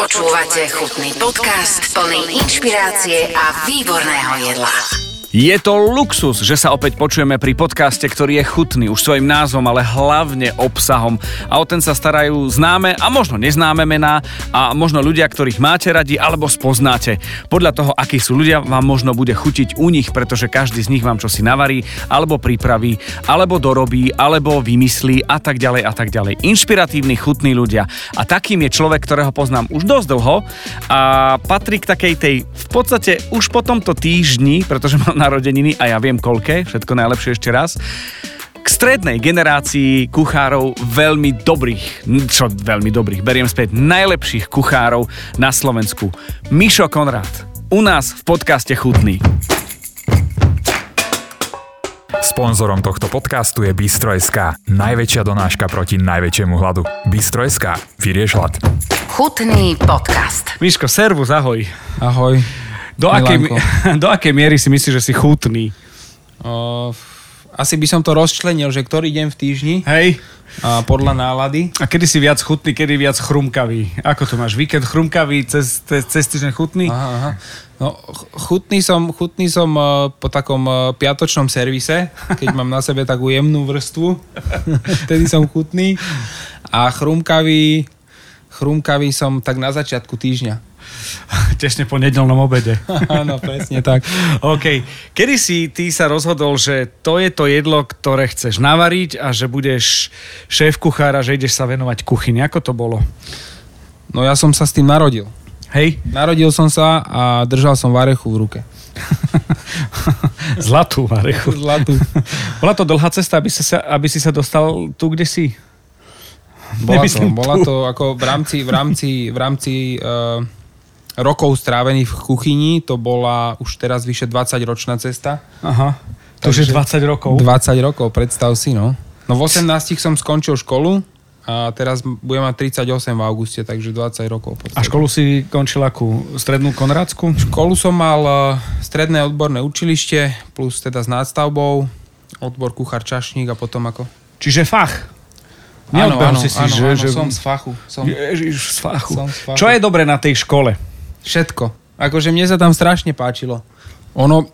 Počúvate chutný podcast plný inšpirácie a výborného jedla. Je to luxus, že sa opäť počujeme pri podcaste, ktorý je chutný už svojim názvom, ale hlavne obsahom. A o ten sa starajú známe a možno neznáme mená a možno ľudia, ktorých máte radi alebo spoznáte. Podľa toho, akí sú ľudia, vám možno bude chutiť u nich, pretože každý z nich vám čosi navarí, alebo pripraví, alebo dorobí, alebo vymyslí a tak ďalej a tak ďalej. Inšpiratívni, chutní ľudia. A takým je človek, ktorého poznám už dosť dlho a patrí k takej tej, v podstate už po tomto týždni, pretože mám narodeniny a ja viem koľké, všetko najlepšie ešte raz, k strednej generácii kuchárov veľmi dobrých, čo veľmi dobrých, beriem späť, najlepších kuchárov na Slovensku. Mišo Konrad, u nás v podcaste Chutný. Sponzorom tohto podcastu je Bistro.sk, najväčšia donáška proti najväčšiemu hladu. Bistro.sk, vyrieš hlad. Chutný podcast. Miško, servus, ahoj. Ahoj. Do akej, do akej miery si myslíš, že si chutný? O, asi by som to rozčlenil, že ktorý deň v týždni Hej. a podľa nálady. A kedy si viac chutný, kedy viac chrumkavý? Ako to máš? Víkend chrumkavý, cez, cez, cez týždeň chutný? Aha, aha. No, ch- chutný som, chutný som eh, po takom eh, piatočnom servise, keď mám na sebe takú jemnú vrstvu, vtedy som chutný. A chrumkavý, chrumkavý som tak na začiatku týždňa. Tesne po nedelnom obede. Áno, presne tak. OK. Kedy si ty sa rozhodol, že to je to jedlo, ktoré chceš navariť a že budeš šéf kuchára, že ideš sa venovať kuchyni? Ako to bolo? No ja som sa s tým narodil. Hej? Narodil som sa a držal som varechu v ruke. Zlatú varechu. Zlatú. Bola to dlhá cesta, aby, sa, aby si sa dostal tu, kde si? Bola to, bola tu. to ako v rámci, v rámci, v rámci uh, rokov strávených v kuchyni, to bola už teraz vyše 20-ročná cesta. Aha. To už je 20 rokov. 20 rokov, predstav si, no. No v 18 som skončil školu a teraz budem mať 38 v auguste, takže 20 rokov. A školu si končil akú? Strednú konrádsku? Školu som mal eh, stredné odborné učilište, plus teda s nástavbou, odbor kuchár čašník a potom ako... Čiže fach. Neodbehol si si, áno, že, áno, že... som z fachu. Som Ježiš, z fachu. Som z fachu. Čo je dobre na tej škole? Všetko. Akože mne sa tam strašne páčilo. Ono,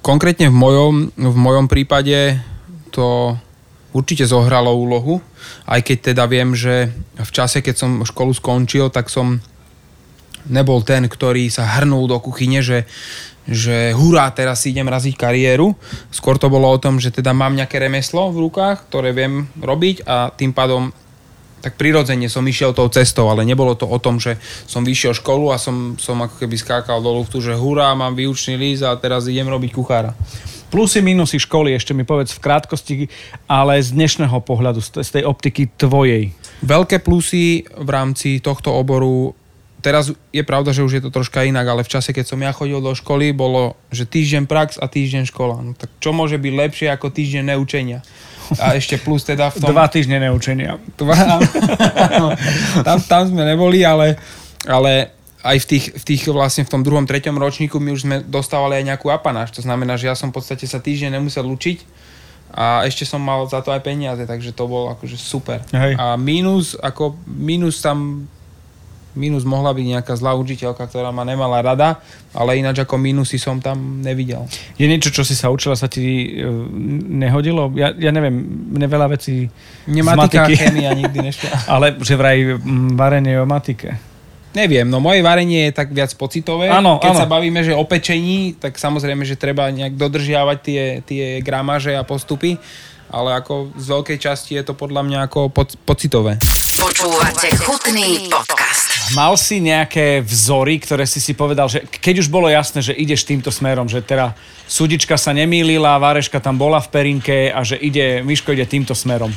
konkrétne v mojom, v mojom prípade to určite zohralo úlohu, aj keď teda viem, že v čase, keď som školu skončil, tak som nebol ten, ktorý sa hrnul do kuchyne, že, že hurá, teraz si idem raziť kariéru. Skôr to bolo o tom, že teda mám nejaké remeslo v rukách, ktoré viem robiť a tým pádom tak prirodzene som išiel tou cestou, ale nebolo to o tom, že som vyšiel školu a som, som ako keby skákal do luftu, že hurá, mám výučný líst a teraz idem robiť kuchára. Plusy, minusy školy, ešte mi povedz v krátkosti, ale z dnešného pohľadu, z tej- z tej optiky tvojej. Veľké plusy v rámci tohto oboru, teraz je pravda, že už je to troška inak, ale v čase, keď som ja chodil do školy, bolo, že týždeň prax a týždeň škola. No tak čo môže byť lepšie ako týždeň neučenia? A ešte plus teda v tom... Dva týždne neučenia. Dva, tam, tam sme neboli, ale, ale aj v tých, v tých vlastne v tom druhom, treťom ročníku my už sme dostávali aj nejakú apanáž. To znamená, že ja som v podstate sa týždeň nemusel učiť a ešte som mal za to aj peniaze, takže to bolo akože super. Hej. A mínus, ako mínus tam mínus mohla byť nejaká zlá učiteľka, ktorá ma nemala rada, ale ináč ako mínusy som tam nevidel. Je niečo, čo si sa učila, sa ti e, nehodilo? Ja, ja neviem, mne veľa vecí Mne z matiky- chémia nikdy nešla. Ale že vraj mm, varenie o matike. Neviem, no moje varenie je tak viac pocitové. Áno, Keď áno. sa bavíme, že o pečení, tak samozrejme, že treba nejak dodržiavať tie, tie gramaže a postupy, ale ako z veľkej časti je to podľa mňa ako poc- pocitové. Počúvate chutný podcast. Mal si nejaké vzory, ktoré si si povedal, že keď už bolo jasné, že ideš týmto smerom, že teda súdička sa nemýlila, Váreška tam bola v perinke a že ide, Miško ide týmto smerom.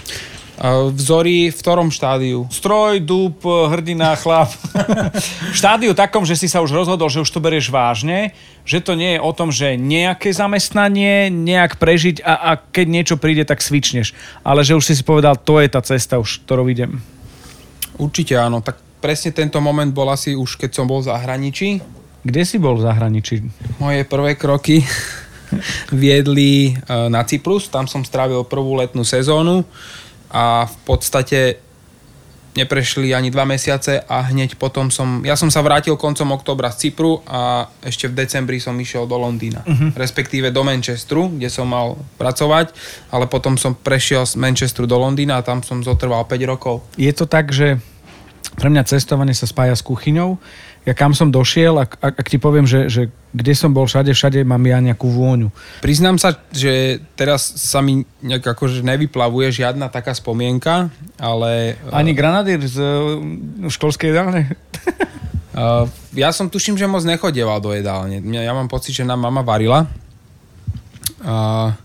Vzory v ktorom štádiu? Stroj, dúb, hrdina, chlap. v štádiu takom, že si sa už rozhodol, že už to berieš vážne, že to nie je o tom, že nejaké zamestnanie, nejak prežiť a, a keď niečo príde, tak svičneš. Ale že už si si povedal, to je tá cesta, už ktorou idem. Určite áno. Tak presne tento moment bol asi už, keď som bol v zahraničí. Kde si bol v zahraničí? Moje prvé kroky viedli e, na Cyprus, tam som strávil prvú letnú sezónu a v podstate neprešli ani dva mesiace a hneď potom som, ja som sa vrátil koncom oktobra z Cypru a ešte v decembri som išiel do Londýna, uh-huh. respektíve do Manchesteru, kde som mal pracovať, ale potom som prešiel z Manchesteru do Londýna a tam som zotrval 5 rokov. Je to tak, že pre mňa cestovanie sa spája s kuchyňou, ja kam som došiel, ak, ak, ak ti poviem, že, že kde som bol všade, všade mám ja nejakú vôňu. Priznám sa, že teraz sa mi nejak akože nevyplavuje žiadna taká spomienka, ale... Ani granadír z uh, školskej jedálne? uh, ja som tuším, že moc nechodieval do jedálne. Ja mám pocit, že nám mama varila. Uh,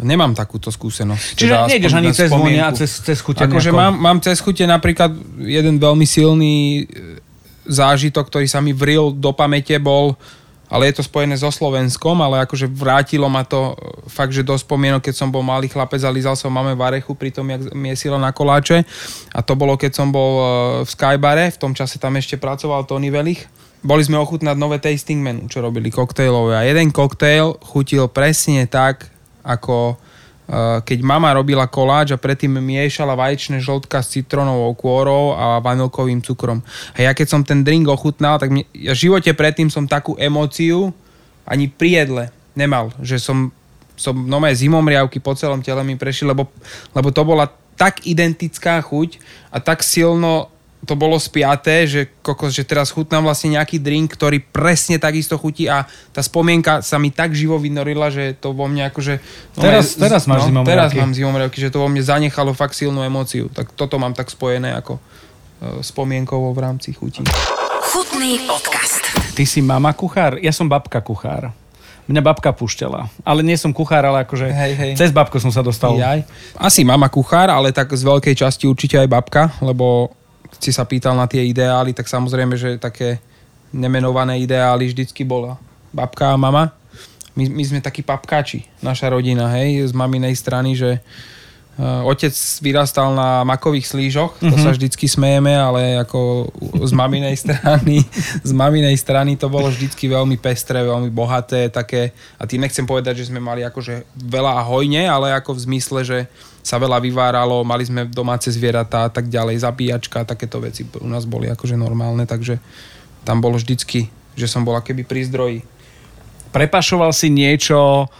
Nemám takúto skúsenosť. Čiže teda nejdeš ani cez vône a cez, cez chute Akože mám, mám cez chute napríklad jeden veľmi silný zážitok, ktorý sa mi vril do pamäte, bol ale je to spojené so Slovenskom, ale akože vrátilo ma to e, fakt, že do spomienok, keď som bol malý chlapec a lízal som máme varechu pri tom, jak miesila na koláče. A to bolo, keď som bol e, v Skybare, v tom čase tam ešte pracoval Tony Velich. Boli sme ochutnať nové tasting menu, čo robili koktejlové. A jeden koktejl chutil presne tak, ako Eh, keď mama robila koláč a predtým miešala vaječné žltka s citronovou kôrou a vanilkovým cukrom. A ja keď som ten drink ochutnal, tak mne, ja v živote predtým som takú emóciu ani pri jedle nemal, že som, som nové zimomriavky po celom tele mi prešli, lebo, lebo to bola tak identická chuť a tak silno to bolo spiaté, že, kokos, že teraz chutnám vlastne nejaký drink, ktorý presne takisto chutí a tá spomienka sa mi tak živo vynorila, že to vo mne akože... No teraz, je, teraz máš no, Teraz mám zimomriavky, že to vo mne zanechalo fakt silnú emóciu. Tak toto mám tak spojené ako uh, spomienkovo v rámci chutí. Chutný podcast. Ty si mama kuchár? Ja som babka kuchár. Mňa babka púšťala. Ale nie som kuchár, ale akože hej, hej. cez babku som sa dostal. Jaj. Asi mama kuchár, ale tak z veľkej časti určite aj babka, lebo si sa pýtal na tie ideály, tak samozrejme, že také nemenované ideály vždycky bola babka a mama. My, my sme takí papkáči, naša rodina, hej, z maminej strany, že uh, otec vyrastal na makových slížoch, to mm-hmm. sa vždycky smejeme, ale ako z maminej strany, z maminej strany to bolo vždycky veľmi pestré, veľmi bohaté, také, a tým nechcem povedať, že sme mali akože veľa hojne, ale ako v zmysle, že sa veľa vyváralo, mali sme domáce zvieratá a tak ďalej, zabíjačka, takéto veci u nás boli akože normálne, takže tam bolo vždycky, že som bol keby pri zdroji. Prepašoval si niečo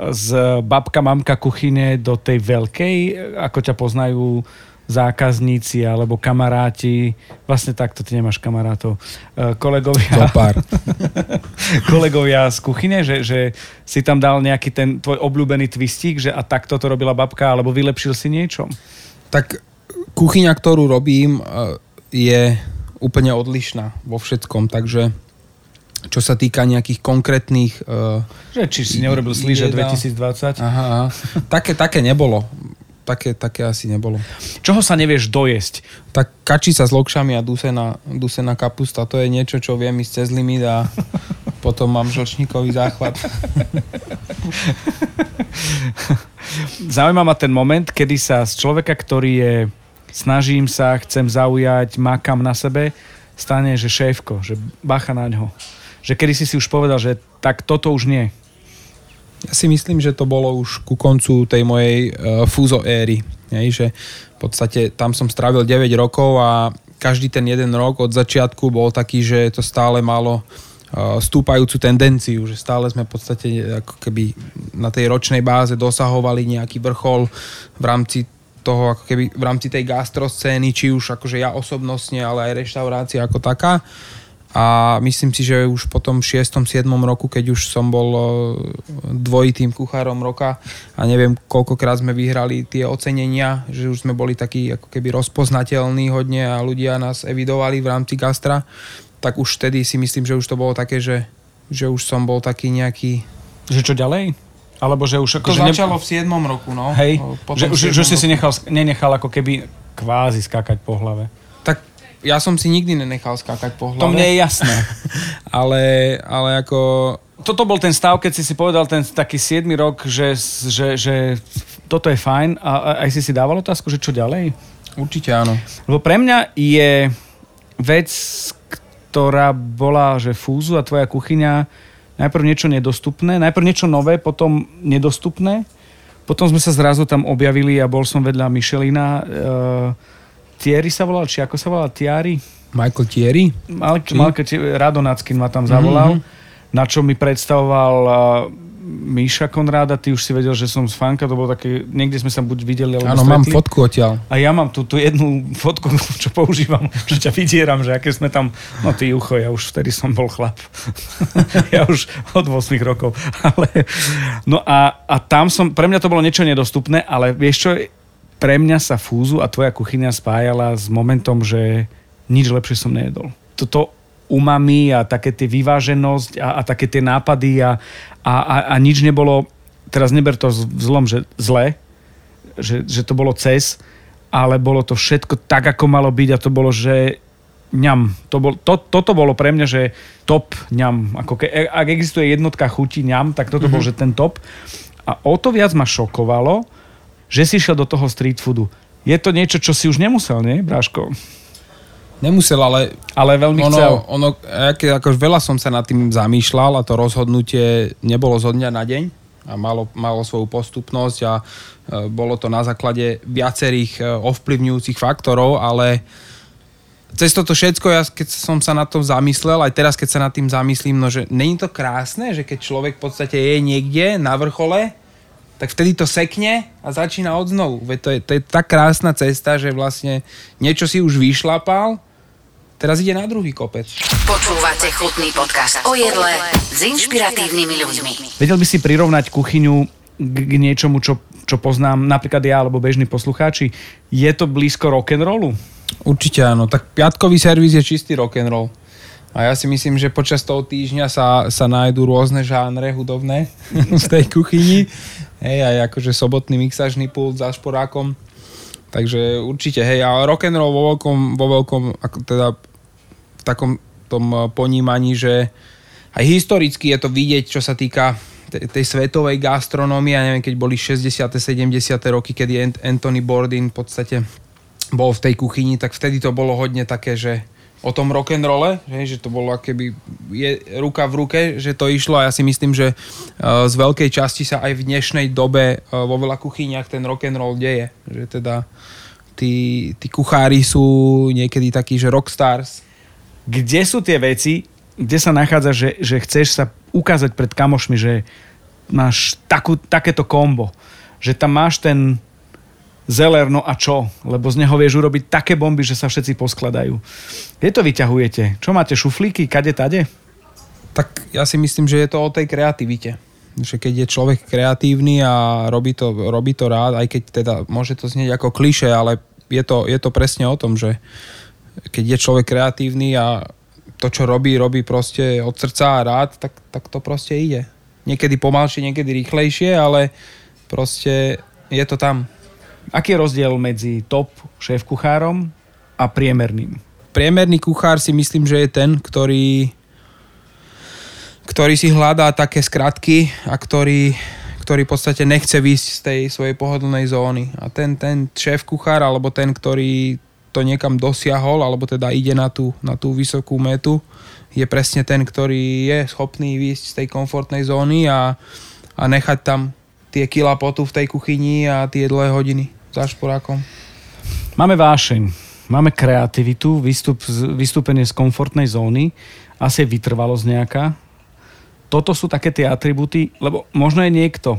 z babka, mamka kuchyne do tej veľkej, ako ťa poznajú zákazníci alebo kamaráti. Vlastne takto ty nemáš kamarátov. E, kolegovia, kolegovia z kuchyne, že, že si tam dal nejaký ten tvoj obľúbený twistík, že a takto to robila babka, alebo vylepšil si niečo? Tak kuchyňa, ktorú robím, e, je úplne odlišná vo všetkom, takže čo sa týka nejakých konkrétnych... Uh, že či si neurobil slíže 2020? Aha, aha. Také, také nebolo také, také asi nebolo. Čoho sa nevieš dojesť? Tak kačica s lokšami a dusená, dusená kapusta, to je niečo, čo viem ísť cez limit a potom mám žlčníkový záchvat. Zaujíma ma ten moment, kedy sa z človeka, ktorý je snažím sa, chcem zaujať, makam na sebe, stane, že šéfko, že bacha na ňo. Že kedy si si už povedal, že tak toto už nie. Ja si myslím, že to bolo už ku koncu tej mojej uh, fúzo éry. Hej, že v podstate tam som strávil 9 rokov a každý ten jeden rok od začiatku bol taký, že to stále malo uh, stúpajúcu tendenciu, že stále sme v podstate ako keby na tej ročnej báze dosahovali nejaký vrchol v rámci toho, ako keby v rámci tej gastroscény, či už akože ja osobnostne, ale aj reštaurácia ako taká. A myslím si, že už po tom 6. 7. roku, keď už som bol e, dvojitým kuchárom roka a neviem, koľkokrát sme vyhrali tie ocenenia, že už sme boli takí ako keby rozpoznateľní hodne a ľudia nás evidovali v rámci gastra, tak už vtedy si myslím, že už to bolo také, že, že už som bol taký nejaký... Že čo ďalej? Alebo že už ako, to že začalo ne... v 7. roku, no. Hej, že, že, že si si nechal, nenechal ako keby kvázi skákať po hlave ja som si nikdy nenechal skákať po hlave. To mne je jasné. ale, ale ako... Toto bol ten stav, keď si si povedal ten taký 7 rok, že, že, že toto je fajn a aj si si dával otázku, že čo ďalej? Určite áno. Lebo pre mňa je vec, ktorá bola, že fúzu a tvoja kuchyňa najprv niečo nedostupné, najprv niečo nové, potom nedostupné. Potom sme sa zrazu tam objavili a bol som vedľa Michelina. E, Thierry sa volal, či ako sa volal, Thierry? Michael Thierry? Malke, Malke Radonacký ma tam zavolal, mm-hmm. na čo mi predstavoval uh, Míša Konráda, ty už si vedel, že som z fanka, to bolo také, niekde sme sa buď videli, alebo Áno, mám fotku odtiaľ. A ja mám tú, tú jednu fotku, čo používam, že ťa vydieram, že aké sme tam, no ty ucho, ja už vtedy som bol chlap. ja už od 8 rokov. Ale, no a, a tam som, pre mňa to bolo niečo nedostupné, ale vieš čo, pre mňa sa fúzu a tvoja kuchyňa spájala s momentom, že nič lepšie som nejedol. Toto umami a také tie vyváženosť a, a také tie nápady a, a, a, a nič nebolo, teraz neber to v zlom, že zle, že, že to bolo cez, ale bolo to všetko tak, ako malo byť a to bolo, že ňam. To bol, to, toto bolo pre mňa, že top ňam. Ako ke, ak existuje jednotka chuti ňam, tak toto mm-hmm. bol, že ten top. A o to viac ma šokovalo, že si šiel do toho street foodu. Je to niečo, čo si už nemusel, nie, Bráško? Nemusel, ale, ale veľmi ono, chcel. Ono, aké, ako veľa som sa nad tým zamýšľal a to rozhodnutie nebolo zo dňa na deň a malo, malo svoju postupnosť a e, bolo to na základe viacerých e, ovplyvňujúcich faktorov, ale cez toto všetko, ja keď som sa na to zamyslel, aj teraz keď sa nad tým zamyslím, no že není to krásne, že keď človek v podstate je niekde na vrchole, tak vtedy to sekne a začína od znovu. Veď to je, to je tak krásna cesta, že vlastne niečo si už vyšlapal, Teraz ide na druhý kopec. Počúvate chutný podcast o jedle s inšpiratívnymi ľuďmi. Vedel by si prirovnať kuchyňu k, k niečomu, čo, čo poznám napríklad ja alebo bežní poslucháči. Je to blízko rock'n'rollu? Určite áno. Tak piatkový servis je čistý rock'n'roll. A ja si myslím, že počas toho týždňa sa, sa nájdú rôzne žánre hudobné z tej kuchyni. Hej, aj akože sobotný mixažný pult za šporákom. Takže určite, hej, a rock'n'roll vo veľkom, vo veľkom ako teda v takom tom eh, ponímaní, že aj historicky je to vidieť, čo sa týka tej, tej svetovej gastronómie, ja neviem, keď boli 60. 70. roky, kedy Anthony Bourdain v podstate bol v tej kuchyni, tak vtedy to bolo hodne také, že o tom rock'n'rolle, že, to bolo akéby je ruka v ruke, že to išlo a ja si myslím, že uh, z veľkej časti sa aj v dnešnej dobe uh, vo veľa kuchyniach ten rock'n'roll deje. Že teda tí, tí kuchári sú niekedy takí, že rockstars, kde sú tie veci, kde sa nachádza, že, že chceš sa ukázať pred kamošmi, že máš takú, takéto kombo, že tam máš ten zeler, no a čo? Lebo z neho vieš urobiť také bomby, že sa všetci poskladajú. Kde to vyťahujete? Čo máte, šuflíky, kade, tade? Tak ja si myslím, že je to o tej kreativite. Že keď je človek kreatívny a robí to, robí to rád, aj keď teda môže to znieť ako kliše, ale je to, je to presne o tom, že keď je človek kreatívny a to, čo robí, robí proste od srdca a rád, tak, tak to proste ide. Niekedy pomalšie, niekedy rýchlejšie, ale proste je to tam. Aký je rozdiel medzi top šéf-kuchárom a priemerným? Priemerný kuchár si myslím, že je ten, ktorý, ktorý si hľadá také skratky a ktorý, ktorý v podstate nechce výjsť z tej svojej pohodlnej zóny. A ten, ten šéf-kuchár, alebo ten, ktorý to niekam dosiahol, alebo teda ide na tú, na tú vysokú metu, je presne ten, ktorý je schopný výjsť z tej komfortnej zóny a, a nechať tam tie kila potu v tej kuchyni a tie dlhé hodiny za šporákom. Máme vášeň, máme kreativitu, vystup, vystúpenie z komfortnej zóny, asi vytrvalosť nejaká. Toto sú také tie atributy, lebo možno je niekto,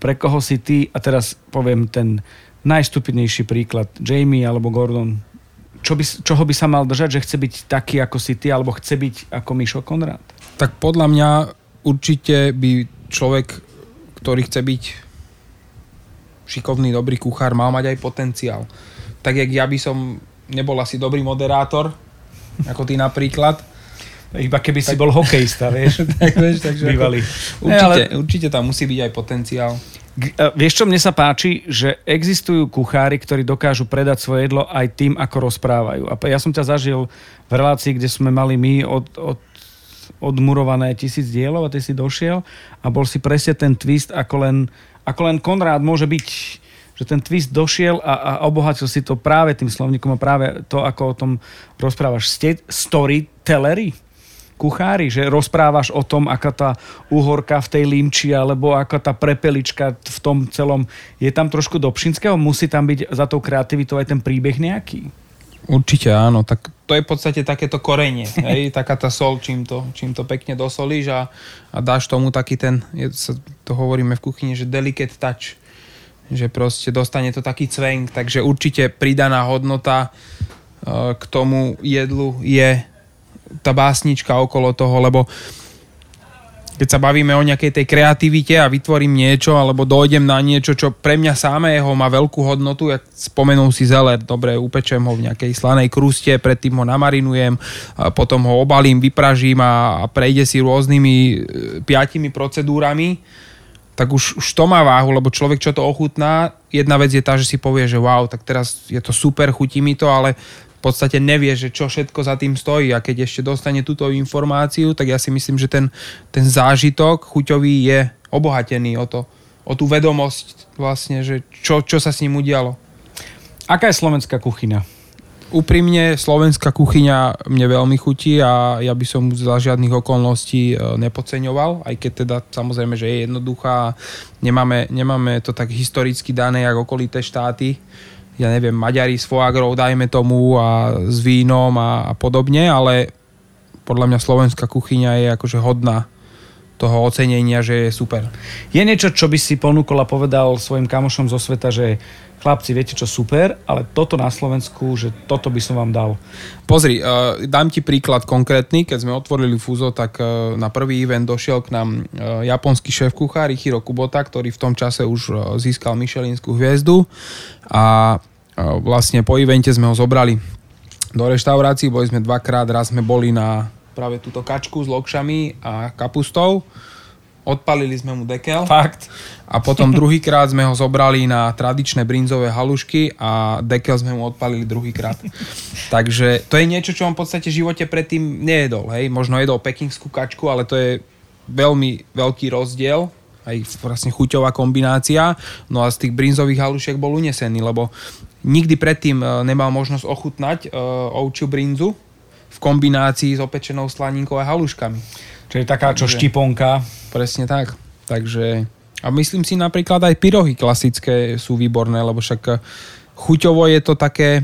pre koho si ty, a teraz poviem ten najstupidnejší príklad, Jamie alebo Gordon, čo by, čoho by sa mal držať, že chce byť taký ako si ty, alebo chce byť ako Mišo Konrad? Tak podľa mňa určite by človek, ktorý chce byť šikovný, dobrý kuchár, mal mať aj potenciál. Tak jak ja by som nebol asi dobrý moderátor, ako ty napríklad, iba keby tak... si bol hokejista, vieš. tak, vieš takže Bývalý. Ako, určite, ale... určite tam musí byť aj potenciál. Vieš, čo mne sa páči? Že existujú kuchári, ktorí dokážu predať svoje jedlo aj tým, ako rozprávajú. A ja som ťa zažil v relácii, kde sme mali my od, od, odmurované tisíc dielov a ty si došiel a bol si presne ten twist, ako len, ako len Konrád môže byť že ten twist došiel a, a obohatil si to práve tým slovníkom a práve to, ako o tom rozprávaš. Ste storytellery? kuchári, že rozprávaš o tom, aká tá uhorka v tej limči alebo aká tá prepelička v tom celom. Je tam trošku do Pšinského? Musí tam byť za tou kreativitou aj ten príbeh nejaký? Určite áno, tak to je v podstate takéto korenie, hej, taká tá sol, čím to, čím to pekne dosolíš a, a dáš tomu taký ten, je, sa, to hovoríme v kuchyni, že delicate touch, že proste dostane to taký cvenk, takže určite pridaná hodnota uh, k tomu jedlu je tá básnička okolo toho, lebo keď sa bavíme o nejakej tej kreativite a vytvorím niečo, alebo dojdem na niečo, čo pre mňa samého má veľkú hodnotu, ja spomenul si zeler, dobre, upečem ho v nejakej slanej kruste, predtým ho namarinujem, potom ho obalím, vypražím a, a prejde si rôznymi e, piatimi procedúrami, tak už, už to má váhu, lebo človek, čo to ochutná, jedna vec je tá, že si povie, že wow, tak teraz je to super, chutí mi to, ale podstate nevie, že čo všetko za tým stojí a keď ešte dostane túto informáciu, tak ja si myslím, že ten, ten zážitok chuťový je obohatený o to, o tú vedomosť vlastne, že čo, čo sa s ním udialo. Aká je slovenská kuchyňa? Úprimne, slovenská kuchyňa mne veľmi chutí a ja by som za žiadnych okolností e, nepodceňoval, aj keď teda samozrejme, že je jednoduchá. Nemáme, nemáme to tak historicky dané, ako okolité štáty ja neviem, Maďari s foagrou, dajme tomu, a s vínom a, a podobne, ale podľa mňa slovenská kuchyňa je akože hodná toho ocenenia, že je super. Je niečo, čo by si ponúkol a povedal svojim kamošom zo sveta, že chlapci, viete čo, super, ale toto na Slovensku, že toto by som vám dal. Pozri, uh, dám ti príklad konkrétny. Keď sme otvorili Fuzo, tak uh, na prvý event došiel k nám uh, japonský šéf kuchár Ichiro Kubota, ktorý v tom čase už uh, získal Michelinskú hviezdu a uh, vlastne po evente sme ho zobrali do reštaurácií, boli sme dvakrát, raz sme boli na práve túto kačku s lokšami a kapustou odpalili sme mu dekel. Fakt. A potom druhýkrát sme ho zobrali na tradičné brinzové halušky a dekel sme mu odpalili druhýkrát. Takže to je niečo, čo on v podstate v živote predtým nejedol. Hej? Možno jedol pekingskú kačku, ale to je veľmi veľký rozdiel aj vlastne chuťová kombinácia. No a z tých brinzových halušiek bol unesený, lebo nikdy predtým e, nemal možnosť ochutnať uh, ovčiu brinzu v kombinácii s opečenou slaninkou a haluškami. Čiže taká čo Takže, štiponka. Presne tak. Takže a myslím si napríklad aj pyrohy klasické sú výborné, lebo však eh, chuťovo je to také,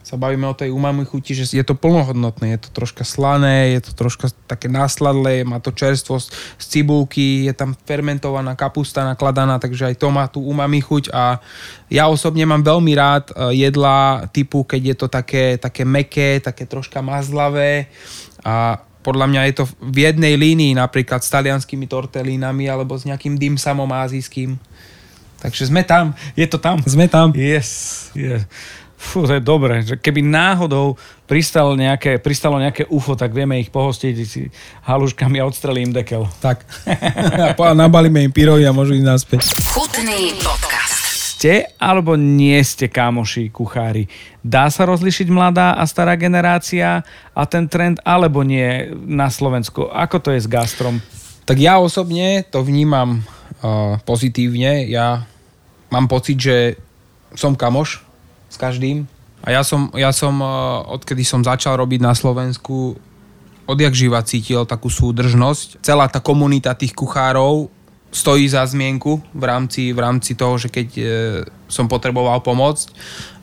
sa bavíme o tej umami chuti, že je to plnohodnotné, je to troška slané, je to troška také násladlé, má to čerstvosť z cibulky, je tam fermentovaná kapusta nakladaná, takže aj to má tú umami chuť a ja osobne mám veľmi rád eh, jedla typu, keď je to také, také meké, také troška mazlavé a podľa mňa je to v jednej línii napríklad s talianskými tortelínami alebo s nejakým dimsamom azijským. Takže sme tam. Je to tam? Sme tam. Yes. yes. Fú, to je dobré. Že keby náhodou pristalo nejaké, pristalo nejaké UFO, tak vieme ich pohostiť si haluškami a odstrelím dekel. Tak. a nabalíme im pyrohy a môžu ísť naspäť. Chutný podcast ste alebo nie ste kamoši kuchári? Dá sa rozlišiť mladá a stará generácia a ten trend alebo nie na Slovensku? Ako to je s gastrom? Tak ja osobne to vnímam uh, pozitívne. Ja mám pocit, že som kamoš s každým. A ja som, ja som uh, odkedy som začal robiť na Slovensku, odjak živa cítil takú súdržnosť. Celá tá komunita tých kuchárov stojí za zmienku v rámci, v rámci toho, že keď e, som potreboval pomôcť.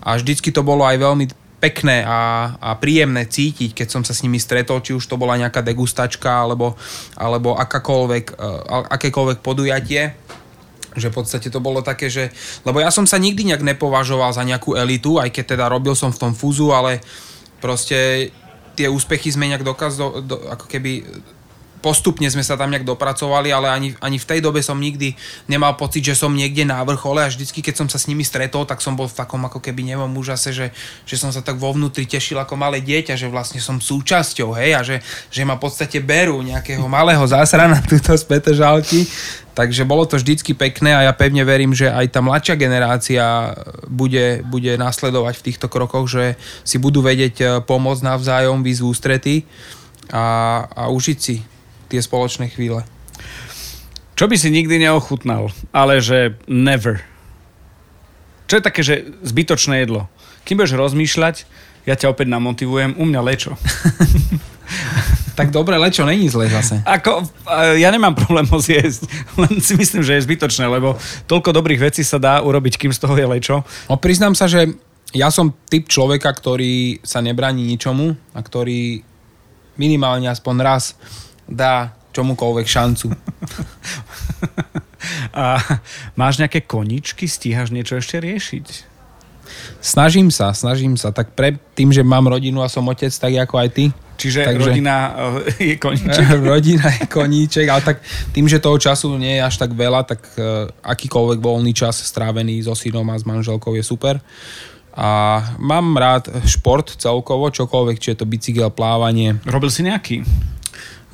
A vždycky to bolo aj veľmi pekné a, a príjemné cítiť, keď som sa s nimi stretol, či už to bola nejaká degustačka alebo, alebo akákoľvek, e, akékoľvek podujatie že v podstate to bolo také, že... Lebo ja som sa nikdy nejak nepovažoval za nejakú elitu, aj keď teda robil som v tom fúzu, ale proste tie úspechy sme nejak dokaz, do, do, ako keby postupne sme sa tam nejak dopracovali, ale ani, ani v tej dobe som nikdy nemal pocit, že som niekde na vrchole a vždycky, keď som sa s nimi stretol, tak som bol v takom ako keby nemom úžase, že, že som sa tak vo vnútri tešil ako malé dieťa, že vlastne som súčasťou, hej, a že, že ma v podstate berú nejakého malého zásrana túto späté žalky. Takže bolo to vždycky pekné a ja pevne verím, že aj tá mladšia generácia bude, bude nasledovať v týchto krokoch, že si budú vedieť pomôcť navzájom, výsť ústrety a, a užiť si tie spoločné chvíle. Čo by si nikdy neochutnal, ale že never? Čo je také, že zbytočné jedlo? Kým budeš rozmýšľať, ja ťa opäť namotivujem, u mňa lečo. tak dobre, lečo není zle zase. Ako, ja nemám problém ho zjesť, len si myslím, že je zbytočné, lebo toľko dobrých vecí sa dá urobiť, kým z toho je lečo. No priznám sa, že ja som typ človeka, ktorý sa nebráni ničomu a ktorý minimálne aspoň raz dá čomukoľvek šancu. A máš nejaké koničky, stíhaš niečo ešte riešiť? Snažím sa, snažím sa. Tak pre tým, že mám rodinu a som otec, tak ako aj ty. Čiže Takže- rodina eh, je koníček? Rodina je koníček, ale tak tým, že toho času nie je až tak veľa, tak uh, akýkoľvek voľný čas strávený so synom a s manželkou je super. A mám rád šport celkovo, čokoľvek, či je to bicykel, plávanie. Robil si nejaký?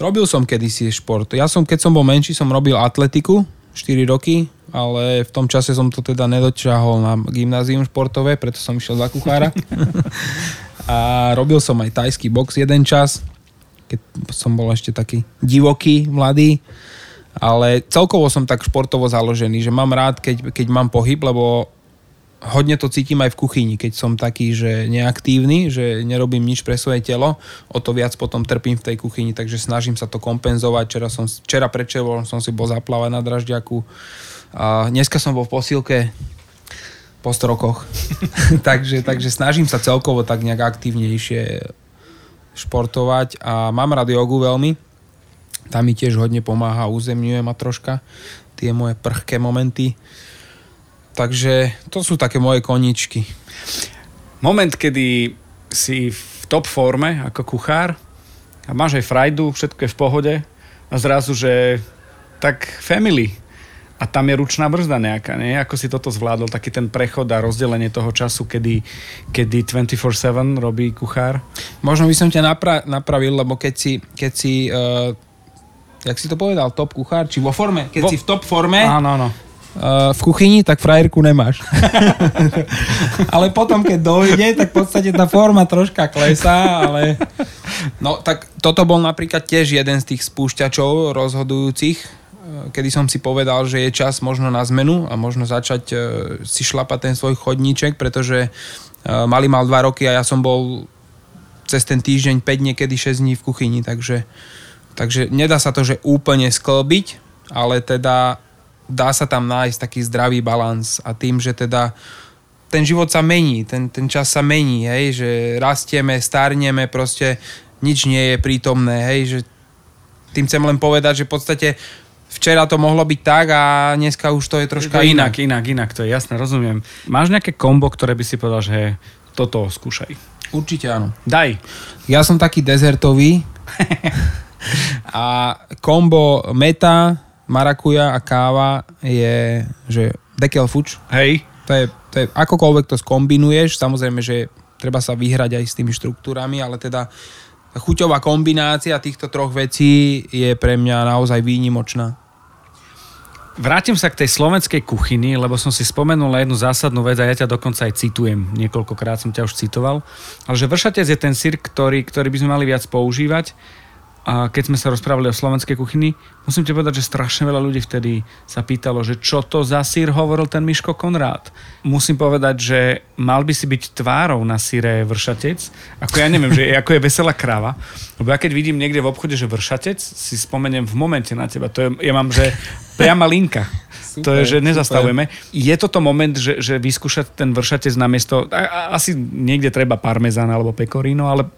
Robil som kedysi šport. Ja som, keď som bol menší, som robil atletiku 4 roky, ale v tom čase som to teda nedočiahol na gymnázium športové, preto som išiel za kuchára. a robil som aj tajský box jeden čas, keď som bol ešte taký divoký, mladý. Ale celkovo som tak športovo založený, že mám rád, keď, keď mám pohyb, lebo hodne to cítim aj v kuchyni, keď som taký, že neaktívny, že nerobím nič pre svoje telo, o to viac potom trpím v tej kuchyni, takže snažím sa to kompenzovať. Včera, som, včera predčerom som si bol zaplávať na dražďaku a dneska som bol v posilke po 100 rokoch. takže, takže snažím sa celkovo tak nejak aktívnejšie športovať a mám rád jogu veľmi. Tam mi tiež hodne pomáha, uzemňuje ma troška tie moje prchké momenty. Takže to sú také moje koničky. Moment, kedy si v top forme ako kuchár a máš aj frajdu, všetko je v pohode a zrazu, že tak family a tam je ručná brzda nejaká, nie? Ako si toto zvládol, taký ten prechod a rozdelenie toho času, kedy, kedy 24-7 robí kuchár? Možno by som ťa napra- napravil, lebo keď si, keď si uh, jak si to povedal, top kuchár, či vo forme, keď Vo- si v top forme Áno, áno. Uh, v kuchyni, tak frajerku nemáš. ale potom, keď dojde, tak v podstate tá forma troška klesá, ale... No, tak toto bol napríklad tiež jeden z tých spúšťačov rozhodujúcich, eh, kedy som si povedal, že je čas možno na zmenu a možno začať eh, si šlapať ten svoj chodníček, pretože eh, Mali mal 2 roky a ja som bol cez ten týždeň 5, niekedy 6 dní v kuchyni, takže, takže nedá sa to, že úplne sklbiť, ale teda dá sa tam nájsť taký zdravý balans a tým, že teda ten život sa mení, ten, ten čas sa mení, hej, že rastieme, starneme, proste nič nie je prítomné, hej, že tým chcem len povedať, že v podstate včera to mohlo byť tak a dneska už to je troška To inak. inak, inak, inak, to je jasné, rozumiem. Máš nejaké kombo, ktoré by si povedal, že toto skúšaj? Určite áno. Daj. Ja som taký dezertový a kombo meta, marakuja a káva je, že dekel fuč. Hej. To je, to je, akokoľvek to skombinuješ, samozrejme, že treba sa vyhrať aj s tými štruktúrami, ale teda chuťová kombinácia týchto troch vecí je pre mňa naozaj výnimočná. Vrátim sa k tej slovenskej kuchyni, lebo som si spomenul na jednu zásadnú vec a ja ťa dokonca aj citujem. Niekoľkokrát som ťa už citoval. Ale že vršatec je ten sír, ktorý, ktorý by sme mali viac používať. A keď sme sa rozprávali o slovenskej kuchyni, musím ti povedať, že strašne veľa ľudí vtedy sa pýtalo, že čo to za sír hovoril ten Miško Konrád. Musím povedať, že mal by si byť tvárou na síre vršatec, ako ja neviem, že ako je veselá kráva. Lebo ja keď vidím niekde v obchode, že vršatec, si spomeniem v momente na teba. To je, ja mám, že priama linka. to Super, je, že super. nezastavujeme. Je toto moment, že, že vyskúšať ten vršatec na miesto, a, a, asi niekde treba parmezán alebo pecorino, ale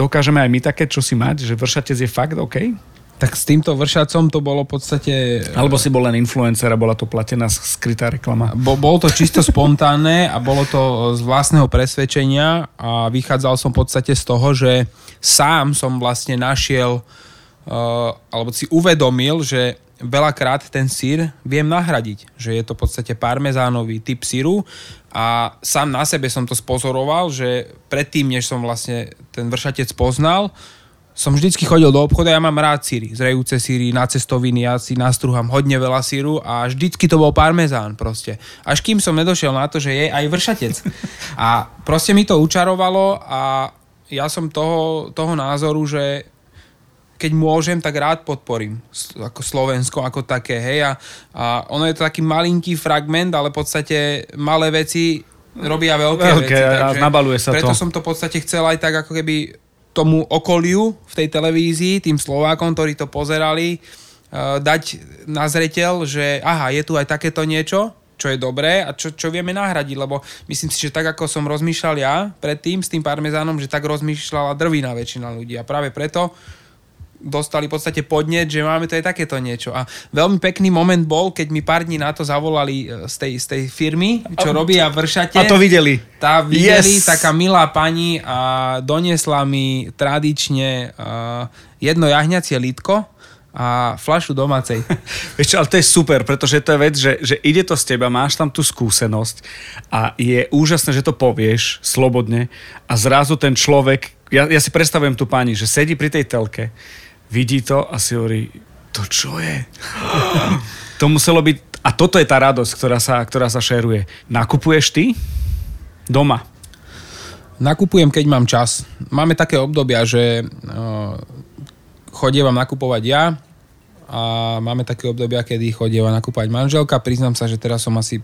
dokážeme aj my také, čo si mať, že vršatec je fakt OK? Tak s týmto vršacom to bolo v podstate... Alebo si bol len influencer a bola to platená skrytá reklama. Bo, bolo to čisto spontánne a bolo to z vlastného presvedčenia a vychádzal som v podstate z toho, že sám som vlastne našiel uh, alebo si uvedomil, že veľakrát ten sír viem nahradiť. Že je to v podstate parmezánový typ síru a sám na sebe som to spozoroval, že predtým, než som vlastne ten vršatec poznal, som vždycky chodil do obchodu, ja mám rád síry, zrejúce síry, na cestoviny, ja si nastruhám hodne veľa síru a vždycky to bol parmezán proste. Až kým som nedošiel na to, že je aj vršatec. A proste mi to učarovalo a ja som toho, toho názoru, že keď môžem, tak rád podporím ako Slovensko ako také, hej, a, a ono je to taký malinký fragment, ale v podstate malé veci robia veľké, Veľké veci. a nabaluje sa preto to. som to v podstate chcel aj tak ako keby tomu okoliu v tej televízii, tým Slovákom, ktorí to pozerali, eh, dať na zreteľ, že aha, je tu aj takéto niečo, čo je dobré a čo, čo vieme nahradiť, lebo myslím si, že tak ako som rozmýšľal ja predtým s tým parmezánom, že tak rozmýšľala drvina väčšina ľudí a práve preto dostali v podstate podnet, že máme to aj takéto niečo. A veľmi pekný moment bol, keď mi pár dní na to zavolali e, z tej, z tej firmy, čo robia vršate. A to videli. Tá videli, Yes. taká milá pani a doniesla mi tradične uh, jedno jahňacie lítko a flašu domácej. Vieš čo, ale to je super, pretože to je vec, že, že ide to z teba, máš tam tú skúsenosť a je úžasné, že to povieš slobodne a zrazu ten človek, ja, ja si predstavujem tú pani, že sedí pri tej telke, vidí to a si hovorí, to čo je? to muselo byť, a toto je tá radosť, ktorá sa, ktorá sa šeruje. Nakupuješ ty? Doma. Nakupujem, keď mám čas. Máme také obdobia, že uh, chodievam nakupovať ja a máme také obdobia, kedy chodieva nakupovať manželka. Priznám sa, že teraz som asi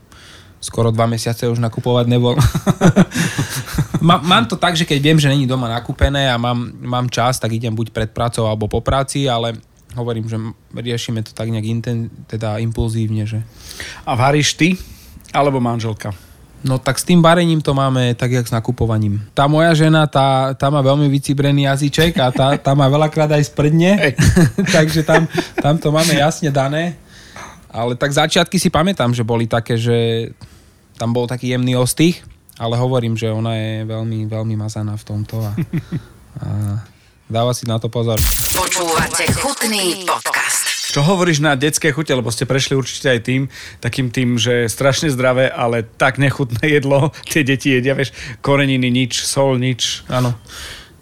skoro dva mesiace už nakupovať nebol. Má, mám to tak, že keď viem, že není doma nakúpené a mám, mám čas, tak idem buď pred pracou alebo po práci, ale hovorím, že riešime to tak nejak inten, teda impulzívne, že A varíš ty? Alebo manželka? No tak s tým varením to máme tak, jak s nakupovaním. Tá moja žena, tá, tá má veľmi vycibrený jazyček a tá, tá má veľakrát aj sprdne, takže tam, tam to máme jasne dané. Ale tak začiatky si pamätám, že boli také, že tam bol taký jemný ostých, ale hovorím, že ona je veľmi, veľmi mazaná v tomto a, a dáva si na to pozor. Počúvate chutný podcast. Čo hovoríš na detské chute, lebo ste prešli určite aj tým, takým tým, že strašne zdravé, ale tak nechutné jedlo, tie deti jedia, vieš, koreniny nič, sol nič. Áno.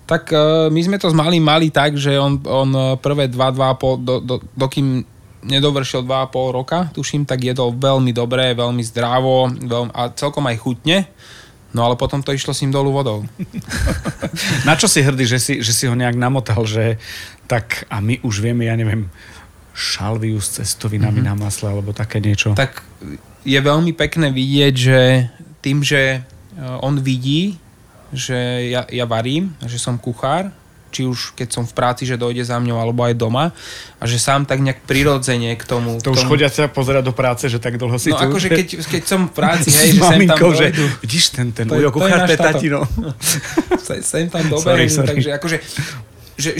Tak uh, my sme to s malým mali tak, že on, on eh, prvé 2, 2,5, do, do, dokým nedovršil 2,5 roka, tuším, tak jedol veľmi dobre, veľmi zdravo veľmi, a celkom aj chutne. No ale potom to išlo s ním dolu vodou. Na čo si hrdý, že si, že si ho nejak namotal, že tak a my už vieme, ja neviem, šalviu s cestovinami mm-hmm. na masle alebo také niečo. Tak je veľmi pekné vidieť, že tým, že eh, on vidí, že ja, ja varím, že som kuchár, či už keď som v práci, že dojde za mňou, alebo aj doma, a že sám tak nejak prirodzene k tomu... to k už tomu, chodia sa pozerať do práce, že tak dlho si No tu. akože keď, keď som v práci, hej, že sem tam že dojdu, vidíš ten, ten To je- to je náš tatino. sem, tam sorry. takže akože že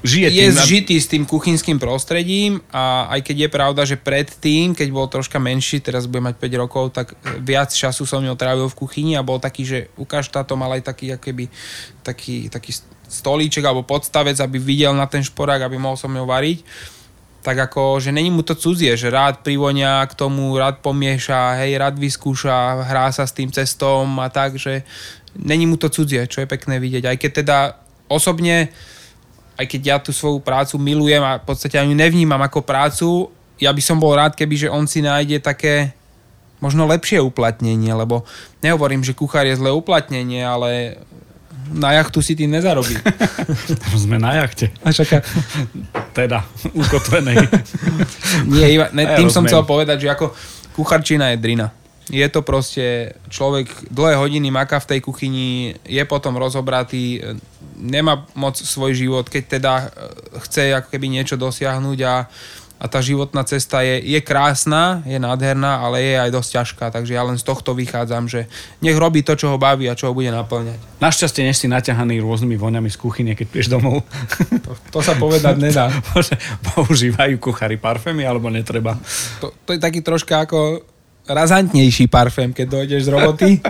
Žije je tým. zžitý s tým kuchynským prostredím a aj keď je pravda, že predtým, keď bol troška menší, teraz bude mať 5 rokov, tak viac času som ňou trávil v kuchyni a bol taký, že ukáž táto mal aj taký, akoby, taký, taký stolíček alebo podstavec, aby videl na ten šporák, aby mohol som ňou variť tak ako, že není mu to cudzie, že rád privonia k tomu, rád pomieša, hej, rád vyskúša, hrá sa s tým cestom a tak, že není mu to cudzie, čo je pekné vidieť. Aj keď teda osobne, aj keď ja tú svoju prácu milujem a v podstate ani nevnímam ako prácu, ja by som bol rád, keby že on si nájde také možno lepšie uplatnenie, lebo nehovorím, že kuchár je zlé uplatnenie, ale na jachtu si tým nezarobí. Sme na jachte. A čaká, Teda, ukotvenej. Nie, iba, ne, Ja tým som rozumiem. chcel povedať, že ako kucharčina je drina. Je to proste, človek dlhé hodiny maká v tej kuchyni, je potom rozobratý, nemá moc svoj život, keď teda e, chce ako keby niečo dosiahnuť a, a tá životná cesta je, je krásna, je nádherná, ale je aj dosť ťažká, takže ja len z tohto vychádzam, že nech robí to, čo ho baví a čo ho bude naplňať. Našťastie nie si naťahaný rôznymi voňami z kuchyne, keď prieš domov. To, to sa povedať nedá. Používajú kuchári parfémy, alebo netreba. To, to je taký troška ako razantnejší parfém, keď dojdeš z roboty.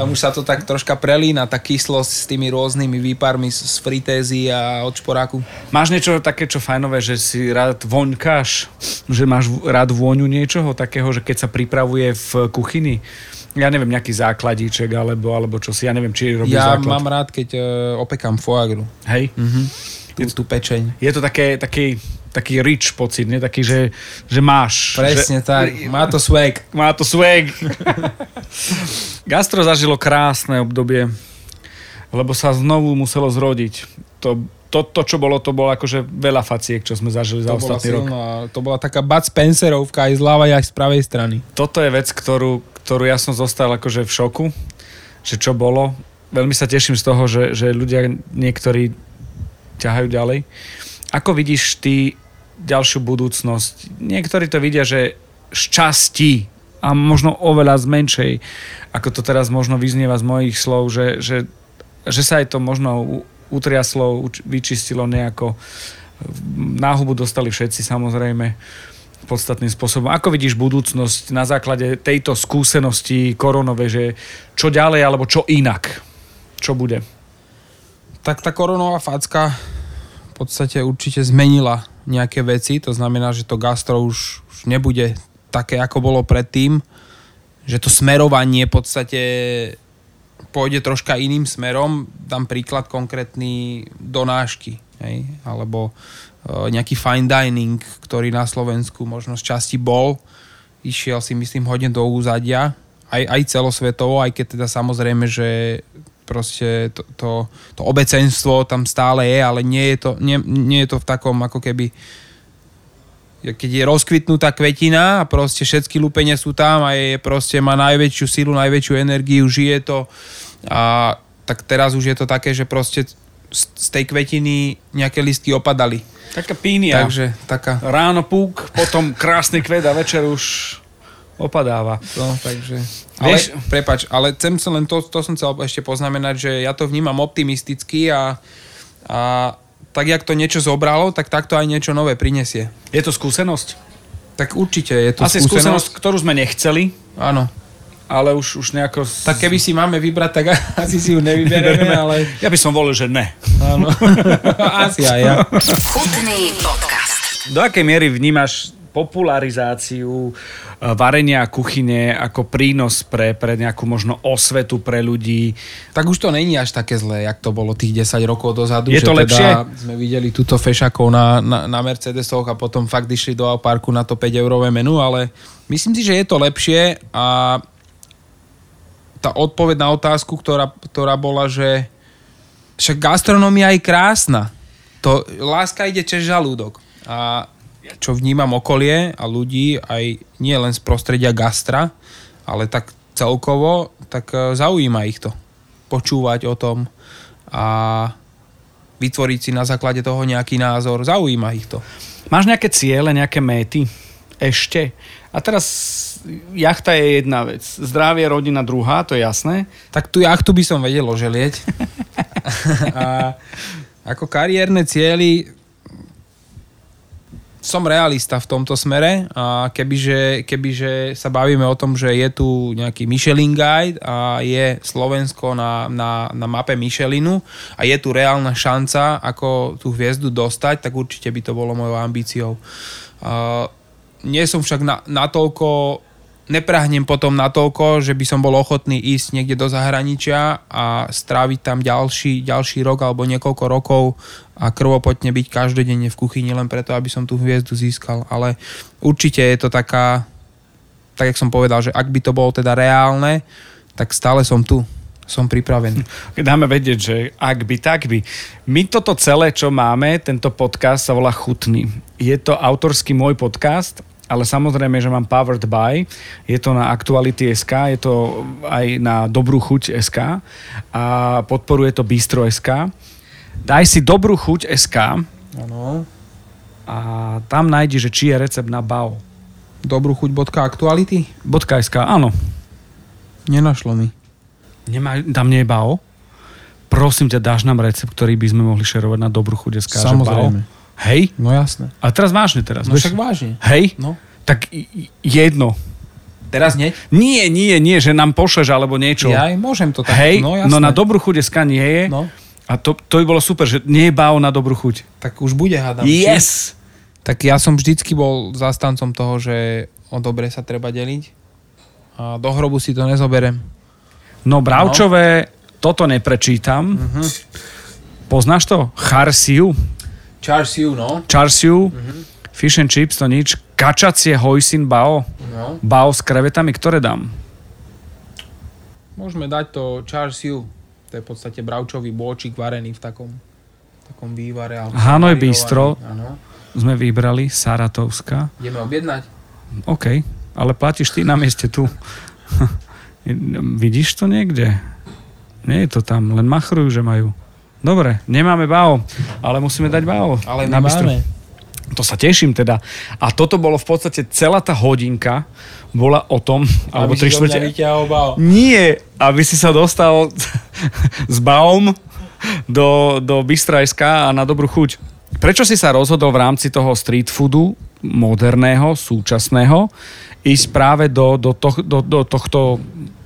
Tam už sa to tak troška prelína, tá kyslosť s tými rôznymi výparmi z, fritézy a od šporáku. Máš niečo také, čo fajnové, že si rád voňkáš? Že máš rád vôňu niečoho takého, že keď sa pripravuje v kuchyni? Ja neviem, nejaký základíček, alebo, alebo čo si, ja neviem, či robíš Ja základ. mám rád, keď uh, opekám foie gras. Hej? Tú, tú pečeň. Je to také, taký, taký rich pocit, ne? taký, že, že máš. Presne že, tak. Má to swag. Má to swag. Gastro zažilo krásne obdobie, lebo sa znovu muselo zrodiť. To, to, to čo bolo, to bolo akože veľa faciek, čo sme zažili za To bola, ostatný rok. to bola taká Bud Spencerovka aj z ľavej, aj z pravej strany. Toto je vec, ktorú, ktorú ja som zostal akože v šoku, že čo bolo. Veľmi sa teším z toho, že, že ľudia niektorí ťahajú ďalej. Ako vidíš ty ďalšiu budúcnosť? Niektorí to vidia, že šťastí a možno oveľa z menšej, ako to teraz možno vyznieva z mojich slov, že, že, že sa aj to možno utriaslo, vyčistilo nejako. Náhubu dostali všetci samozrejme podstatným spôsobom. Ako vidíš budúcnosť na základe tejto skúsenosti koronovej, že čo ďalej alebo čo inak? Čo bude? Tak tá koronová facka podstate určite zmenila nejaké veci, to znamená, že to gastro už, už nebude také, ako bolo predtým, že to smerovanie v podstate pôjde troška iným smerom. Dám príklad konkrétny donášky, hej? alebo e, nejaký fine dining, ktorý na Slovensku možno z časti bol. Išiel si myslím hodne do úzadia, aj, aj celosvetovo, aj keď teda samozrejme, že proste to, to, to obecenstvo tam stále je, ale nie je to, nie, nie je to v takom ako keby keď je rozkvitnutá kvetina a proste všetky lúpenia sú tam a je proste má najväčšiu silu, najväčšiu energiu, žije to a tak teraz už je to také, že proste z, tej kvetiny nejaké listky opadali. Taká pínia. Takže taká... Ráno púk, potom krásny kvet a večer už opadáva. No, takže... Ale, Vieš- prepač, ale chcem sa len to, to som chcel ešte poznamenať, že ja to vnímam optimisticky a, a tak, jak to niečo zobralo, tak takto aj niečo nové prinesie. Je to skúsenosť? Tak určite je to Asi skúsenosť, ktorú sme nechceli, Áno. ale už, už nejako... Tak keby si máme vybrať, tak asi si ju nevybereme, ale Ja by som volil, že ne. áno. asi aj ja. Chutný podcast. Do akej miery vnímaš popularizáciu e, varenia a kuchyne ako prínos pre, pre nejakú možno osvetu pre ľudí? Tak už to není až také zlé, jak to bolo tých 10 rokov dozadu. Je že to lepšie? Teda sme videli túto fešakov na, na, na Mercedesoch a potom fakt išli do parku na to 5 eurové menu, ale myslím si, že je to lepšie a tá odpoveď na otázku, ktorá, ktorá bola, že však gastronomia je krásna. To, láska ide cez žalúdok. A čo vnímam okolie a ľudí, aj nie len z prostredia gastra, ale tak celkovo, tak e, zaujíma ich to. Počúvať o tom a vytvoriť si na základe toho nejaký názor. Zaujíma ich to. Máš nejaké ciele, nejaké méty? Ešte? A teraz jachta je jedna vec. Zdravie, rodina druhá, to je jasné. Tak tu jachtu by som vedel oželieť. a ako kariérne cieľy som realista v tomto smere a kebyže, kebyže sa bavíme o tom, že je tu nejaký Michelin Guide a je Slovensko na, na, na mape Michelinu a je tu reálna šanca, ako tú hviezdu dostať, tak určite by to bolo mojou ambíciou. Uh, nie som však na, natoľko neprahnem potom natoľko, že by som bol ochotný ísť niekde do zahraničia a stráviť tam ďalší, ďalší rok alebo niekoľko rokov a krvopotne byť každodenne v kuchyni len preto, aby som tú hviezdu získal. Ale určite je to taká, tak jak som povedal, že ak by to bolo teda reálne, tak stále som tu. Som pripravený. Dáme vedieť, že ak by, tak by. My toto celé, čo máme, tento podcast sa volá Chutný. Je to autorský môj podcast, ale samozrejme, že mám Powered by. Je to na Aktuality.sk, je to aj na Dobrú chuť SK a podporuje to Bistro SK. Daj si Dobrú chuť SK Áno. a tam nájdi, že či je recept na bao. Dobrú chuť aktuality? .sk, áno. Nenašlo mi. Nemá, tam nie je bao? Prosím ťa, dáš nám recept, ktorý by sme mohli šerovať na Dobrú chuť SK. že Samozrejme. bao? Hej? No jasné. A teraz vážne teraz. No však vážne. Hej? No. Tak jedno. Teraz nie? Nie, nie, nie, že nám pošleš alebo niečo. Ja aj môžem to tak. Hej, no, no, jasné. no na dobrú chuť SK nie je. No, A to, to by bolo super, že nie je bao na dobrú chuť. tak už bude, hádam. či? Yes! Tak ja som vždycky bol zastancom toho, že o dobre sa treba deliť. A do hrobu si to nezoberem. No bravčové, toto neprečítam. Mhm. Poznáš to? Charsiu, Charsiu, no. čarsiu, Mhm. fish and chips, to nič. Kačacie hojsin bao. no. Bao s krevetami, ktoré dám? Môžeme dať to Charsiu. To je v podstate bravčový bôčik varený v takom, takom vývare. Hanoj. Bistro. Áno. Sme vybrali Saratovska. Ideme objednať? OK, ale platíš ty na mieste tu. Vidíš to niekde? Nie je to tam, len machrujú, že majú. Dobre, nemáme bao, ale musíme dať bao. Ale na máme. To sa teším teda. A toto bolo v podstate celá tá hodinka bola o tom, alebo Aby tri do mňa štvrte-. Nie, aby si sa dostal s baum do, do Bystrajska a na dobrú chuť. Prečo si sa rozhodol v rámci toho street foodu moderného, súčasného, ísť práve do, do, to, do, do tohto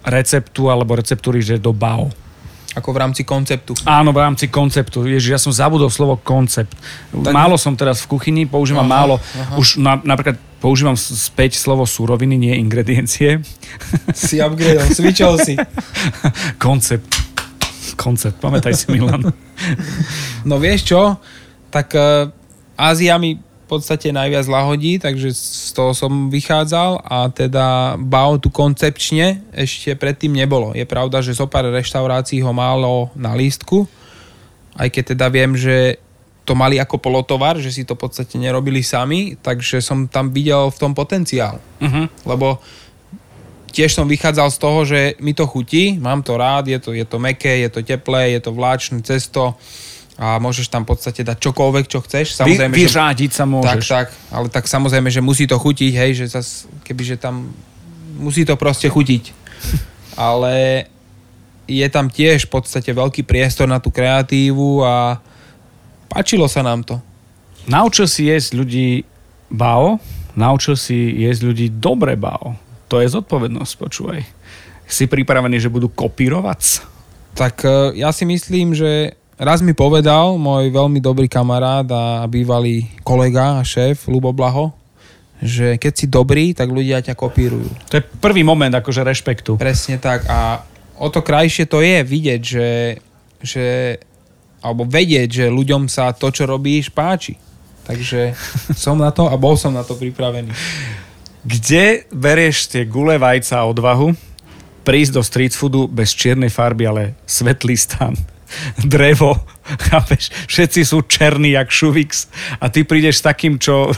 receptu alebo receptúry, že do BAO? Ako v rámci konceptu. Áno, v rámci konceptu. Ježiš, ja som zabudol slovo koncept. Tak- Málo som teraz v kuchyni, používam Aha, málo. aha. Už na, napríklad používam späť slovo súroviny, nie ingrediencie. Si upgradeol, switchol si. koncept. Koncept, pamätaj si Milan. No vieš čo, tak uh, Ázia mi podstate najviac lahodí, takže z toho som vychádzal a teda BAO tu koncepčne ešte predtým nebolo. Je pravda, že zo pár reštaurácií ho malo na lístku, aj keď teda viem, že to mali ako polotovar, že si to v podstate nerobili sami, takže som tam videl v tom potenciál. Uh-huh. Lebo tiež som vychádzal z toho, že mi to chutí, mám to rád, je to, je to meké, je to teplé, je to vláčne cesto a môžeš tam v podstate dať čokoľvek, čo chceš. Vy, Samozrejme, že, vyřádiť sa tak, môžeš. tak, ale tak samozrejme, že musí to chutiť, hej, že zas, kebyže tam musí to proste chutiť. Ale je tam tiež v podstate veľký priestor na tú kreatívu a páčilo sa nám to. Naučil si jesť ľudí bao, naučil si jesť ľudí dobre bao. To je zodpovednosť, počúvaj. Si pripravený, že budú kopírovať? Tak e, ja si myslím, že raz mi povedal môj veľmi dobrý kamarát a bývalý kolega a šéf Lubo Blaho, že keď si dobrý, tak ľudia ťa kopírujú. To je prvý moment akože rešpektu. Presne tak a o to krajšie to je vidieť, že, že alebo vedieť, že ľuďom sa to, čo robíš, páči. Takže som na to a bol som na to pripravený. Kde berieš tie gule vajca a odvahu prísť do street foodu bez čiernej farby, ale svetlý stan, drevo, chápeš? Všetci sú černí jak šuvix a ty prídeš s takým, čo,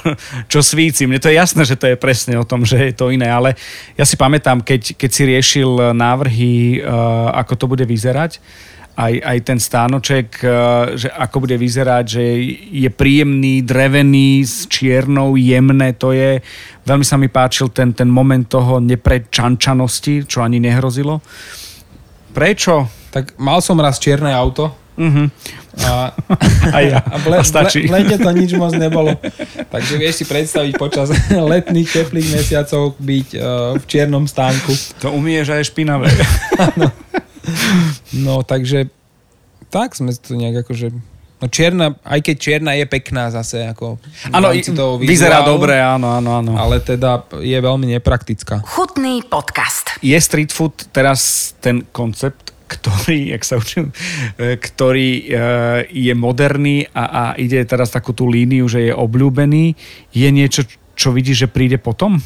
čo svíci. Mne to je jasné, že to je presne o tom, že je to iné, ale ja si pamätám, keď, keď si riešil návrhy, uh, ako to bude vyzerať, aj, aj ten stánoček, eh, že ako bude vyzerať, že je príjemný, drevený, s čiernou, jemné, to je, veľmi sa mi páčil ten, ten moment toho neprečančanosti, čo ani nehrozilo. Prečo? Tak mal som raz čierne auto Uh-huh. a, A ja. a v, le, A stačí. v, le, v lete to nič moc nebolo. Takže vieš si predstaviť počas letných teplých mesiacov byť uh, v čiernom stánku. To umieš aj špinavé. No takže tak sme to nejak akože... No čierna, aj keď čierna je pekná zase, ako Áno, vyzerá dobre, áno, áno, áno. Ale teda je veľmi nepraktická. Chutný podcast. Je street food teraz ten koncept, ktorý, jak sa učím, e, ktorý e, je moderný a, a ide teraz takú tú líniu, že je obľúbený, je niečo, čo vidíš, že príde potom?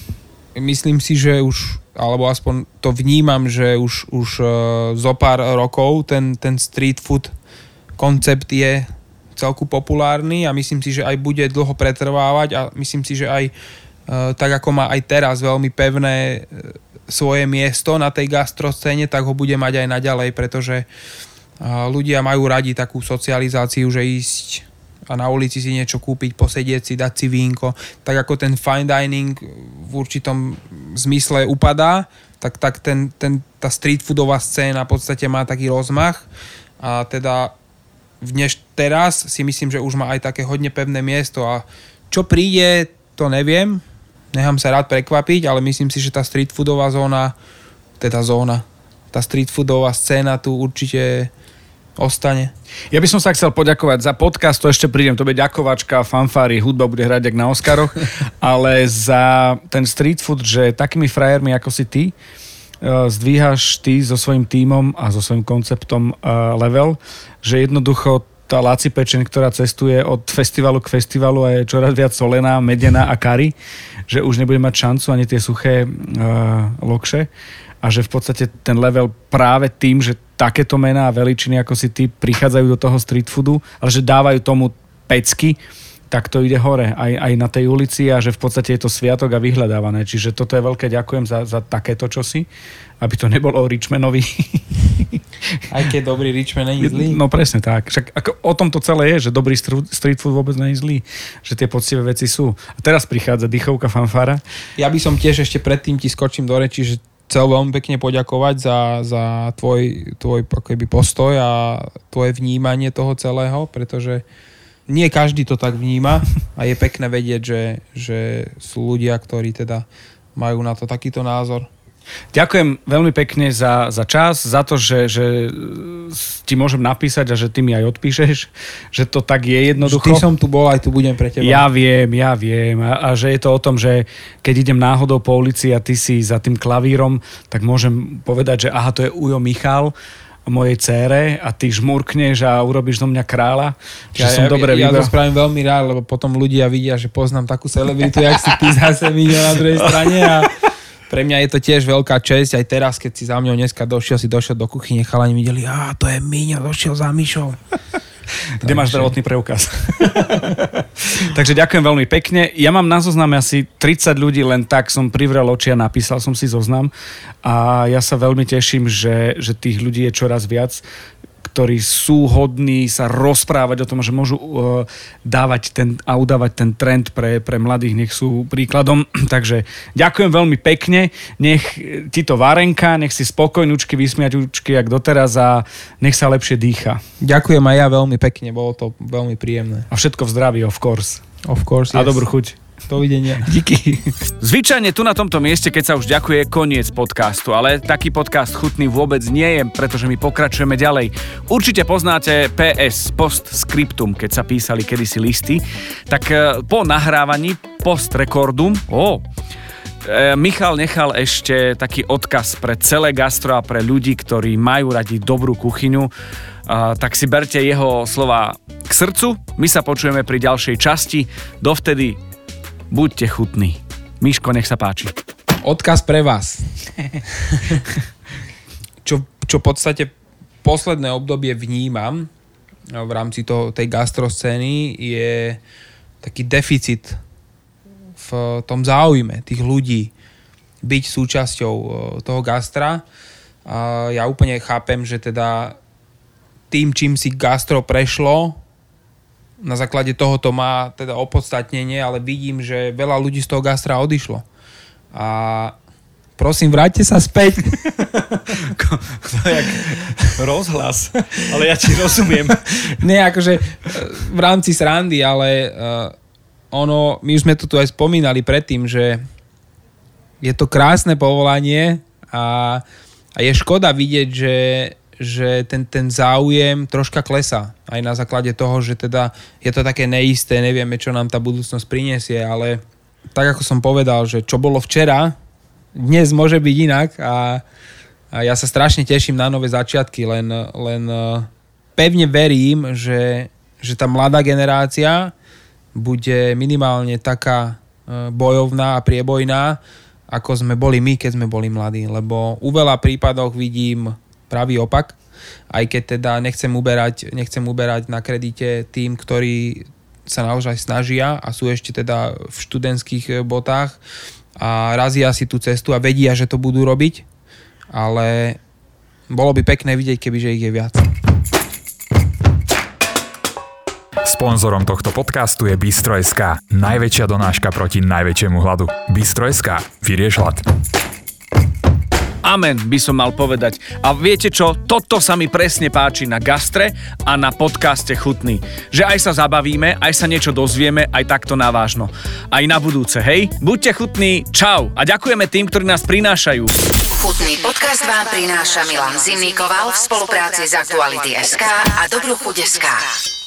Myslím si, že už, alebo aspoň to vnímam, že už, už uh, zo pár rokov ten, ten street food koncept je celku populárny a myslím si, že aj bude dlho pretrvávať a myslím si, že aj tak ako má aj teraz veľmi pevné svoje miesto na tej gastroscéne, tak ho bude mať aj naďalej, pretože ľudia majú radi takú socializáciu, že ísť a na ulici si niečo kúpiť, posedieť si, dať si vínko. Tak ako ten fine dining v určitom zmysle upadá, tak, tak ten, ten, tá street foodová scéna v podstate má taký rozmach a teda dneš teraz si myslím, že už má aj také hodne pevné miesto a čo príde, to neviem. Nechám sa rád prekvapiť, ale myslím si, že tá street foodová zóna, teda zóna, tá street foodová scéna tu určite ostane. Ja by som sa chcel poďakovať za podcast, to ešte prídem, to bude ďakovačka, fanfári, hudba bude hrať jak na Oscaroch, ale za ten street food, že takými frajermi ako si ty, eh, zdvíhaš ty so svojím tímom a so svojím konceptom eh, level, že jednoducho tá Laci Pečen, ktorá cestuje od festivalu k festivalu a je čoraz viac solená, medená a kary, že už nebude mať šancu ani tie suché uh, lokše a že v podstate ten level práve tým, že takéto mená a veličiny ako si ty prichádzajú do toho street foodu, ale že dávajú tomu pecky, tak to ide hore aj, aj na tej ulici a že v podstate je to sviatok a vyhľadávané. Čiže toto je veľké ďakujem za, za takéto čosi, aby to nebolo o Richmanovi Aj keď dobrý Richman není zlý. No presne tak. Však ako, o tom to celé je, že dobrý street food vôbec je zlý. Že tie poctivé veci sú. A teraz prichádza dýchovka fanfára. Ja by som tiež ešte predtým ti skočím do reči, že chcel veľmi pekne poďakovať za, za tvoj, tvoj postoj a tvoje vnímanie toho celého, pretože nie každý to tak vníma a je pekné vedieť, že, že sú ľudia, ktorí teda majú na to takýto názor. Ďakujem veľmi pekne za, za čas, za to, že, že ti môžem napísať a že ty mi aj odpíšeš, že to tak je jednoducho. Ty som tu bol, aj tu budem pre teba. Ja viem, ja viem. A, a že je to o tom, že keď idem náhodou po ulici a ty si za tým klavírom, tak môžem povedať, že aha, to je Ujo Michal mojej cére a ty žmurkneš a urobíš do mňa kráľa, že ja, som ja, dobre ja, ja to spravím veľmi rád, lebo potom ľudia vidia, že poznám takú celebritu, jak si ty zase videl na druhej strane a pre mňa je to tiež veľká česť, aj teraz, keď si za mňou dneska došiel, si došiel do kuchyne, chalani videli, a to je Míňo, došiel za Myšou. Kde máš zdravotný preukaz. Takže ďakujem veľmi pekne. Ja mám na zozname asi 30 ľudí, len tak som privrel oči a napísal som si zoznam. A ja sa veľmi teším, že, že tých ľudí je čoraz viac ktorí sú hodní sa rozprávať o tom, že môžu uh, dávať ten, a udávať ten trend pre, pre mladých, nech sú príkladom. Takže ďakujem veľmi pekne, nech ti to várenka, nech si spokojnúčky, vysmiaťučky, jak doteraz a nech sa lepšie dýcha. Ďakujem aj ja veľmi pekne, bolo to veľmi príjemné. A všetko v zdraví, of course. Of course, A yes. dobrú chuť. Dovidenia. Díky. Zvyčajne tu na tomto mieste, keď sa už ďakuje, koniec podcastu, ale taký podcast chutný vôbec nie je, pretože my pokračujeme ďalej. Určite poznáte PS, post scriptum, keď sa písali kedysi listy, tak eh, po nahrávaní post recordum, oh, Michal nechal ešte taký odkaz pre celé gastro a pre ľudí, ktorí majú radi dobrú kuchyňu. Uh, tak si berte jeho slova k srdcu. My sa počujeme pri ďalšej časti. Dovtedy buďte chutní. Miško, nech sa páči. Odkaz pre vás. čo, čo v podstate posledné obdobie vnímam no, v rámci toho, tej gastroscény je taký deficit v tom záujme tých ľudí byť súčasťou e, toho gastra. A ja úplne chápem, že teda tým, čím si gastro prešlo, na základe toho to má teda opodstatnenie, ale vidím, že veľa ľudí z toho gastra odišlo. A prosím, vráťte sa späť. To je jak rozhlas, ale ja ti rozumiem. Nie, akože e, v rámci srandy, ale uh, ono, my už sme to tu aj spomínali predtým, že je to krásne povolanie a, a je škoda vidieť, že, že ten, ten záujem troška klesá. Aj na základe toho, že teda je to také neisté, nevieme, čo nám tá budúcnosť prinesie, ale tak ako som povedal, že čo bolo včera, dnes môže byť inak a, a ja sa strašne teším na nové začiatky, len, len uh, pevne verím, že, že tá mladá generácia bude minimálne taká uh, bojovná a priebojná, ako sme boli my, keď sme boli mladí. Lebo u veľa prípadoch vidím pravý opak, aj keď teda nechcem uberať, nechcem uberať na kredite tým, ktorí sa naozaj snažia a sú ešte teda v študentských botách a razia si tú cestu a vedia, že to budú robiť, ale bolo by pekné vidieť, keby že ich je viac. Sponzorom tohto podcastu je Bistro.sk, najväčšia donáška proti najväčšiemu hladu. Bistro.sk, vyrieš hlad. Amen by som mal povedať. A viete čo? Toto sa mi presne páči na gastre a na podcaste Chutný. Že aj sa zabavíme, aj sa niečo dozvieme, aj takto navážno. Aj na budúce, hej? Buďte chutní, čau a ďakujeme tým, ktorí nás prinášajú. Chutný podcast vám prináša Milan Zimnikoval v spolupráci s Aktuality.sk a Dobrú chuť.sk.